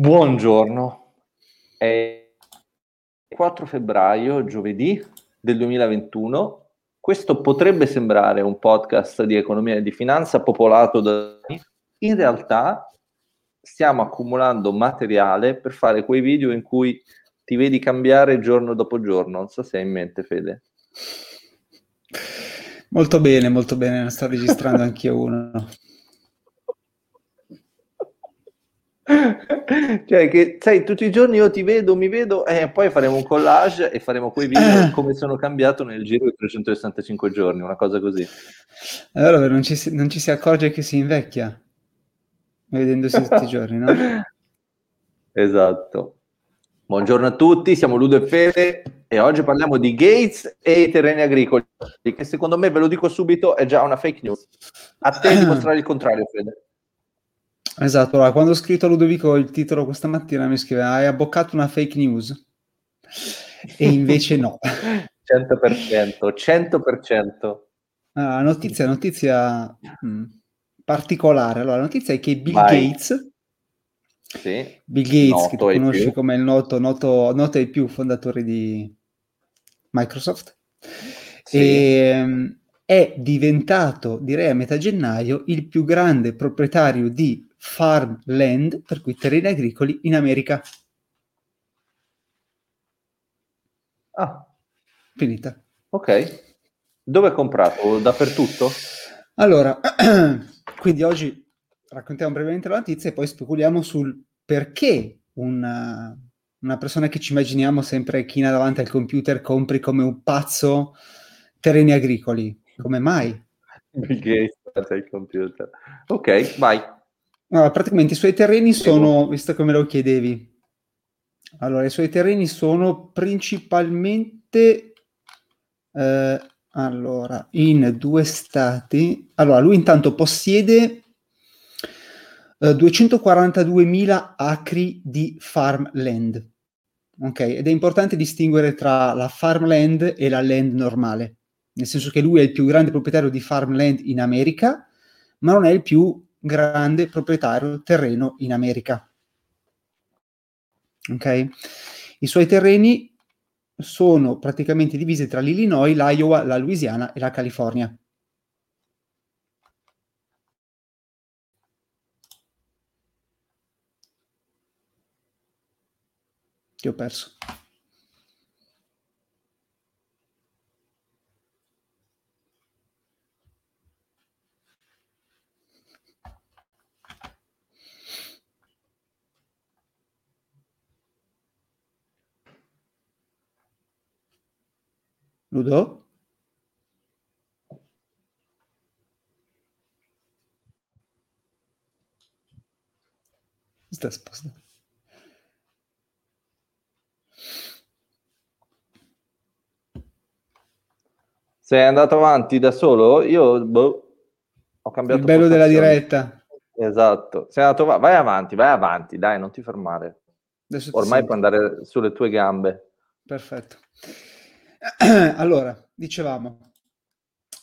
Buongiorno, è 4 febbraio, giovedì del 2021. Questo potrebbe sembrare un podcast di economia e di finanza popolato da... In realtà stiamo accumulando materiale per fare quei video in cui ti vedi cambiare giorno dopo giorno. Non so se hai in mente, Fede. Molto bene, molto bene, ne sto registrando anch'io uno. Cioè che sai tutti i giorni io ti vedo mi vedo e poi faremo un collage e faremo quei video eh. come sono cambiato nel giro di 365 giorni una cosa così allora non ci, non ci si accorge che si invecchia vedendosi tutti i giorni no? esatto buongiorno a tutti siamo Ludo e Fede e oggi parliamo di Gates e i terreni agricoli che secondo me ve lo dico subito è già una fake news a te dimostrare il contrario Fede Esatto, allora, quando ho scritto a Ludovico il titolo questa mattina mi scrive hai abboccato una fake news e invece no. 100%, 100%. Ah, notizia, notizia mh, mm, particolare. Allora, la notizia è che Bill Vai. Gates, sì. Bill Gates, che tu conosci più. come il noto, noto, noto ai più fondatori di Microsoft, sì. e, ehm, è diventato, direi a metà gennaio, il più grande proprietario di farmland, per cui terreni agricoli, in America. Ah. Finita. Ok. Dove è comprato? Dappertutto? Allora, quindi oggi raccontiamo brevemente la notizia e poi speculiamo sul perché una, una persona che ci immaginiamo sempre china davanti al computer compri come un pazzo terreni agricoli. Come mai? Bill Gates il computer. Ok, vai. Allora, praticamente i suoi terreni sono, visto che me lo chiedevi, allora i suoi terreni sono principalmente eh, allora, in due stati. Allora, lui intanto possiede eh, 242.000 acri di farmland. Ok, ed è importante distinguere tra la farmland e la land normale, nel senso che lui è il più grande proprietario di farmland in America, ma non è il più grande proprietario terreno in America. Ok? I suoi terreni sono praticamente divisi tra l'Illinois, l'Iowa, la Louisiana e la California. Ti ho perso. Ludo? Sta sposta. Sei andato avanti da solo? Io boh, ho cambiato. Il bello della diretta. Esatto. Sei andato va- vai avanti, vai avanti, dai, non ti fermare. Ormai puoi andare sulle tue gambe. Perfetto. allora, dicevamo,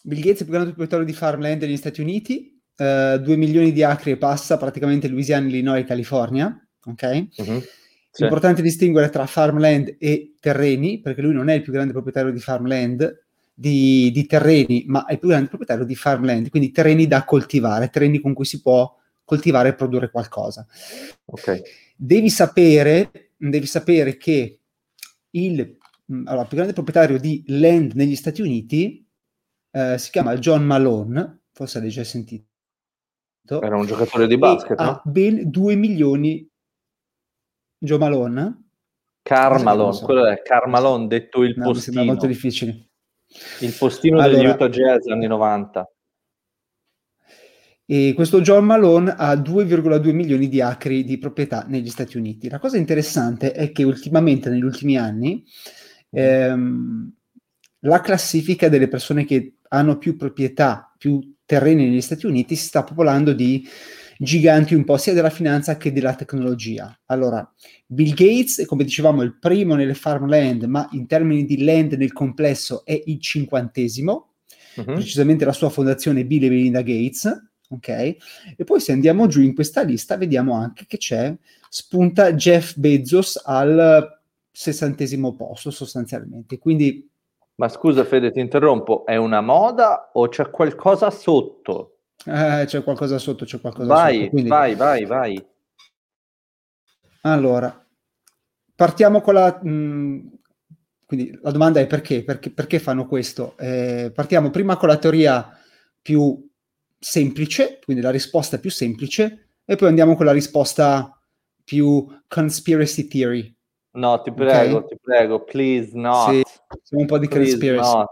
Bill Gates è il più grande proprietario di farmland negli Stati Uniti, eh, 2 milioni di acri e passa, praticamente Louisiana, Illinois e California, ok? Uh-huh. Sì. È importante distinguere tra farmland e terreni, perché lui non è il più grande proprietario di farmland, di, di terreni, ma è il più grande proprietario di farmland, quindi terreni da coltivare, terreni con cui si può coltivare e produrre qualcosa. Okay. Devi sapere, devi sapere che il allora, il più grande proprietario di land negli Stati Uniti eh, si chiama John Malone, forse l'hai già sentito. Era un giocatore di basket, no? Ha ben 2 milioni. Joe Malone? Carmalone, so. quello è Carmalone, detto il no, postino. Mi molto difficile. Il postino allora, degli Utah Jazz anni 90. E questo John Malone ha 2,2 milioni di acri di proprietà negli Stati Uniti. La cosa interessante è che ultimamente, negli ultimi anni, ehm, la classifica delle persone che hanno più proprietà, più terreni negli Stati Uniti si sta popolando di giganti un po' sia della finanza che della tecnologia. Allora, Bill Gates, come dicevamo, è il primo nelle farmland, ma in termini di land nel complesso è il cinquantesimo, uh-huh. precisamente la sua fondazione Bill e Melinda Gates, ok? E poi se andiamo giù in questa lista vediamo anche che c'è, spunta Jeff Bezos al sessantesimo posto sostanzialmente, quindi... Ma scusa Fede, ti interrompo, è una moda o c'è qualcosa sotto? Eh, c'è qualcosa sotto, c'è qualcosa vai, sotto. Quindi... Vai, vai, vai. Allora, partiamo con la... Mh, mm, quindi la domanda è perché? Perché, perché fanno questo? Eh, partiamo prima con la teoria più semplice, quindi la risposta più semplice, e poi andiamo con la risposta più conspiracy theory. No, ti prego, okay? ti prego, please, no. Sì, siamo un po' di conspiracy.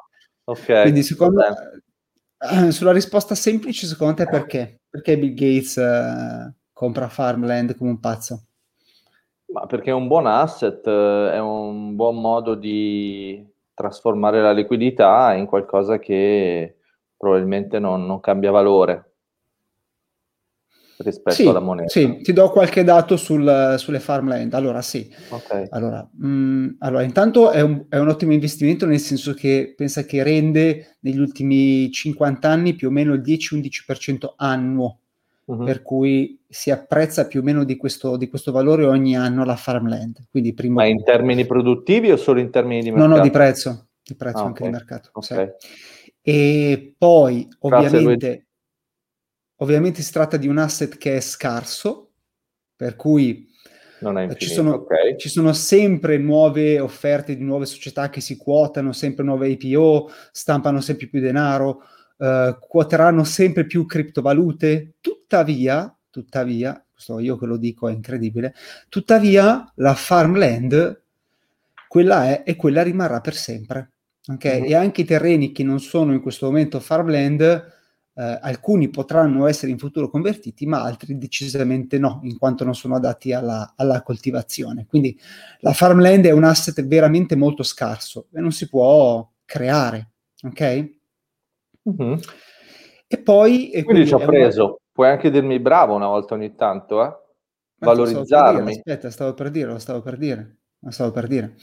Ok. Quindi secondo me, sulla risposta semplice, secondo te perché? Perché Bill Gates uh, compra farmland come un pazzo? Ma perché è un buon asset, è un buon modo di trasformare la liquidità in qualcosa che probabilmente non, non cambia valore rispetto sì, alla moneta. Sì, ti do qualche dato sul, sulle farmland. Allora, sì. Okay. Allora, mh, mm, allora, intanto è un, è un, ottimo investimento nel senso che pensa che rende negli ultimi 50 anni più o meno il 10-11% annuo, uh-huh. per cui si apprezza più o meno di questo, di questo valore ogni anno la farmland. Quindi primo... Ma in termini produttivi o solo in termini di mercato? No, no, di prezzo, di prezzo ah, anche okay. di mercato. Okay. E poi, ovviamente Ovviamente si tratta di un asset che è scarso, per cui ci, sono, okay. ci, sono, sempre nuove offerte di nuove società che si quotano, sempre nuove IPO, stampano sempre più denaro, uh, quoteranno sempre più criptovalute. Tuttavia, tuttavia, questo io che lo dico è incredibile, tuttavia la farmland, quella è e quella rimarrà per sempre. Okay? Mm-hmm. E anche i terreni che non sono in questo momento farmland eh, alcuni potranno essere in futuro convertiti, ma altri decisamente no, in quanto non sono adatti alla, alla coltivazione. Quindi la farmland è un asset veramente molto scarso e non si può creare, ok? Mm-hmm. E poi... E quindi, quindi ci ho preso, una... puoi anche dirmi bravo una volta ogni tanto, eh? valorizzarmi. Dire, aspetta, stavo per dire, lo stavo per dire, lo stavo per dire.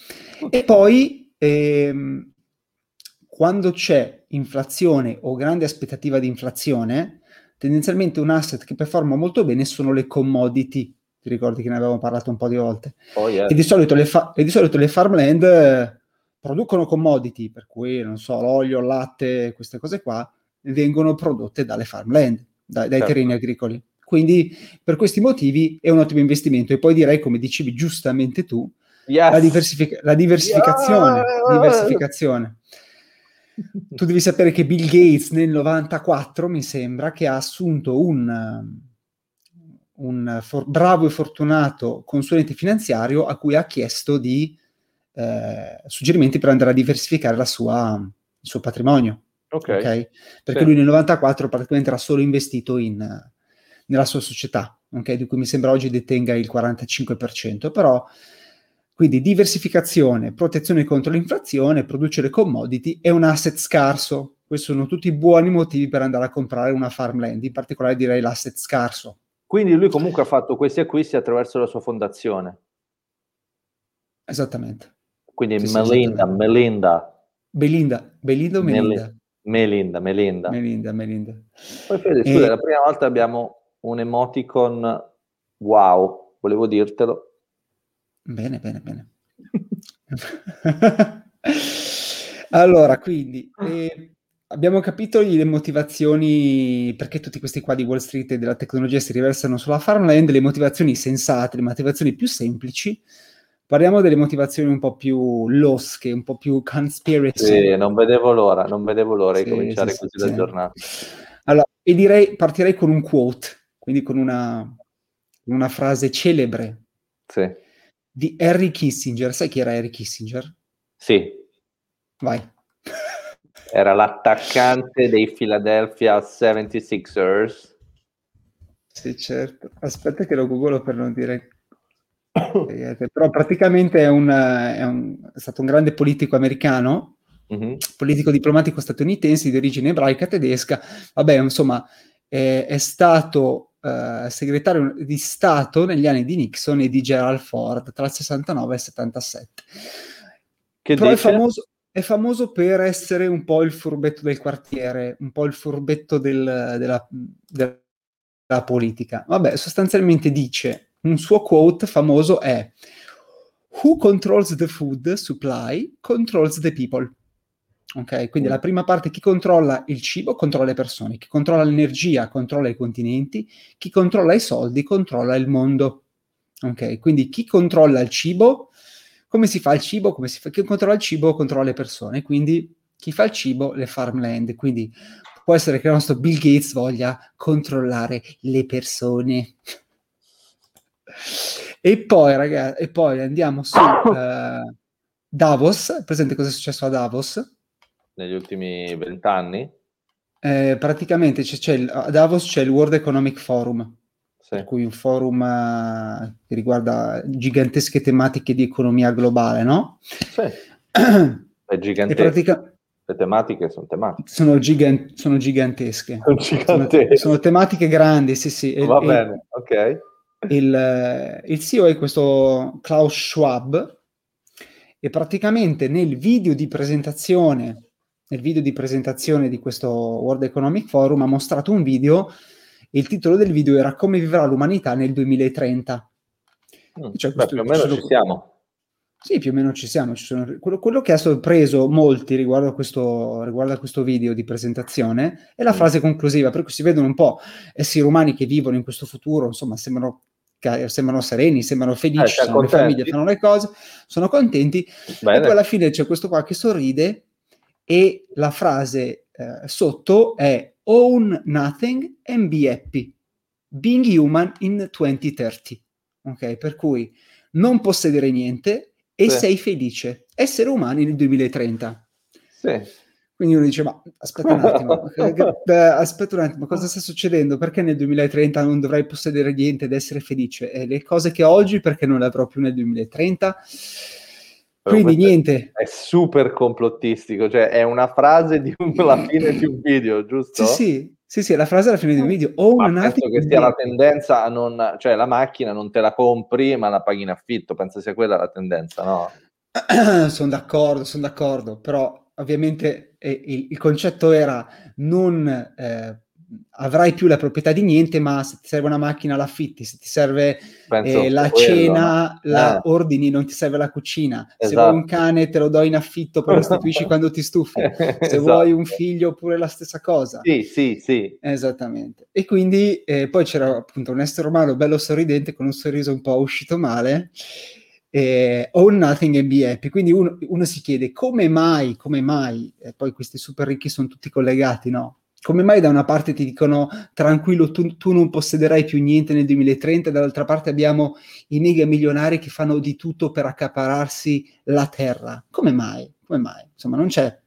E poi ehm, quando c'è inflazione o grande aspettativa di inflazione, tendenzialmente un asset che performa molto bene sono le commodity. Ti ricordi che ne avevamo parlato un po' di volte? Oh, yeah. e, di solito le fa- e di solito le farmland eh, producono commodity, per cui, non so, l'olio, il latte, queste cose qua, vengono prodotte dalle farmland, da- dai certo. terreni agricoli. Quindi per questi motivi è un ottimo investimento. E poi direi, come dicevi giustamente tu, yes. la, diversific- la diversificazione. Yeah. diversificazione tu devi sapere che Bill Gates nel 94, mi sembra, che ha assunto un, un for- bravo e fortunato consulente finanziario a cui ha chiesto di eh, suggerimenti per andare a diversificare sua, il suo patrimonio. Okay. okay? Perché sì. lui nel 94 praticamente era solo investito in, nella sua società, okay? di cui mi sembra oggi detenga il 45%, però quindi diversificazione, protezione contro l'inflazione, producere commodity e un asset scarso. Questi sono tutti buoni motivi per andare a comprare una farmland, in particolare direi l'asset scarso. Quindi lui comunque ha fatto questi acquisti attraverso la sua fondazione. Esattamente. Quindi sì, Melinda, sì, Melinda. Belinda, Belinda o Melinda? Melinda, Melinda. Melinda, Melinda. Poi Fede, scusa, e... la prima volta abbiamo un emoticon wow, volevo dirtelo. Bene, bene, bene. allora, quindi eh, abbiamo capito le motivazioni perché tutti questi qua di Wall Street e della tecnologia si riversano sulla farmland, le motivazioni sensate, le motivazioni più semplici. Parliamo delle motivazioni un po' più losche, un po' più conspiracy. Sì, non vedevo l'ora, non vedevo l'ora sì, di cominciare sì, così sì, la giornata. Allora, e direi, partirei con un quote, quindi con una, una frase celebre. Sì di Harry Kissinger. Sai chi era Harry Kissinger? Sì. Vai. Era l'attaccante dei Philadelphia 76ers. Sì, certo. Aspetta che lo googolo per non dire... Però praticamente è, un, è, un, è stato un grande politico americano, mm-hmm. politico diplomatico statunitense di origine ebraica tedesca. Vabbè, insomma, è, è stato Uh, segretario di Stato negli anni di Nixon e di Gerald Ford tra il 69 e il 77. Che Però è famoso, è famoso, per essere un po' il furbetto del quartiere, un po' il furbetto del, della, della, la politica? Vabbè, sostanzialmente dice, un suo quote famoso è Who controls the food supply controls the people. Ok, quindi mm. la prima parte, chi controlla il cibo controlla le persone, chi controlla l'energia controlla i continenti, chi controlla i soldi controlla il mondo. Ok, quindi chi controlla il cibo, come si fa il cibo, come si fa, chi controlla il cibo controlla le persone, quindi chi fa il cibo, le farmland. Quindi può essere che il nostro Bill Gates voglia controllare le persone. e poi, ragazzi, e poi andiamo su uh, Davos. Presente cosa è successo a Davos? Negli ultimi vent'anni? Eh, praticamente c'è, c'è il, a Davos c'è il World Economic Forum, sì. per cui un forum uh, che riguarda gigantesche tematiche di economia globale, no? Sì. È gigantesco. Pratica- le tematiche sono tematiche. Sono, gigan- sono gigantesche. Sono, gigantesche. Sono, sono, tematiche grandi, sì, sì. Va il, bene, ok. Il, il CEO è questo Klaus Schwab e praticamente nel video di presentazione nel video di presentazione di questo World Economic Forum ha mostrato un video e il titolo del video era Come vivrà l'umanità nel 2030. Mm, cioè, beh, più o meno ci siamo. Sì, più o meno ci siamo. Ci sono... quello, quello, che ha sorpreso molti riguardo a, questo, riguardo a questo video di presentazione è la mm. frase conclusiva, per cui si vedono un po' esseri umani che vivono in questo futuro, insomma, sembrano sembrano sereni, sembrano felici, eh, sono le famiglie, fanno le cose, sono contenti. Bene. E poi alla fine c'è questo qua che sorride e la frase eh, sotto è Own nothing and be happy. Being human in 2030. Ok, per cui non possedere niente e sì. sei felice. Essere umani nel 2030. Sì. Quindi uno dice, ma aspetta un attimo, aspetta un attimo, cosa sta succedendo? Perché nel 2030 non dovrai possedere niente ed essere felice? E le cose che oggi perché non le avrò più nel 2030? Quindi niente. È super complottistico, cioè è una frase di un, la fine di un video, giusto? Sì, sì, sì, sì, la frase alla fine di un video. O ma penso che sia la tendenza a non... cioè la macchina non te la compri ma la paghi in affitto, penso sia quella la tendenza, no? sono d'accordo, sono d'accordo, però ovviamente eh, il, il, concetto era non... Eh, avrai più la proprietà di niente, ma se ti serve una macchina l'affitti, se ti serve eh, la quello, cena no? la eh. ordini, non ti serve la cucina. Esatto. Se vuoi un esatto. cane te lo do in affitto, poi lo restituisci quando ti stufi. Se esatto. vuoi un figlio oppure la stessa cosa. Sì, sì, sì. Esattamente. E quindi eh, poi c'era appunto un essere umano bello sorridente con un sorriso un po' uscito male. Eh, own nothing and be happy. Quindi uno, uno si chiede come mai, come mai, e poi questi super ricchi sono tutti collegati, no? Come mai da una parte ti dicono tranquillo tu, tu, non possederai più niente nel 2030 dall'altra parte abbiamo i mega milionari che fanno di tutto per accapararsi la terra come mai? Come mai? insomma non c'è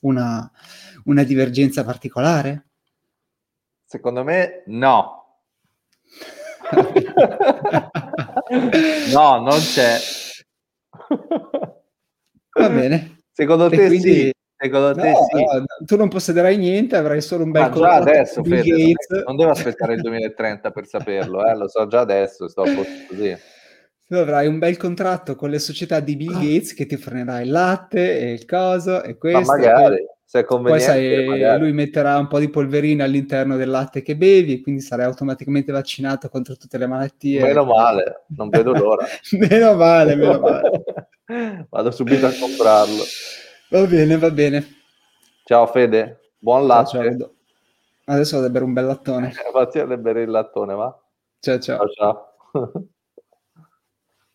una, una divergenza particolare? secondo me no no non c'è va bene secondo te quindi... sì Secondo te no, sì. no, tu non possederai niente, avrai solo un bel Ma già adesso, Fede, non devo aspettare il 2030 per saperlo, eh, lo so già adesso, sto così. Tu avrai un bel contratto con le società di Bill Gates che ti fornirà il latte e il coso e questo. Ma magari, se è Poi sai, magari. lui metterà un po' di polverina all'interno del latte che bevi e quindi sarai automaticamente vaccinato contro tutte le malattie. Meno male, non vedo l'ora. meno male, meno male. Vado subito a comprarlo. Va bene, va bene. Ciao Fede, buon latte. Ciao, ciao. Adesso vado a bere un bel lattone. Fatti a bere il lattone, va? Ciao ciao. Ciao ciao.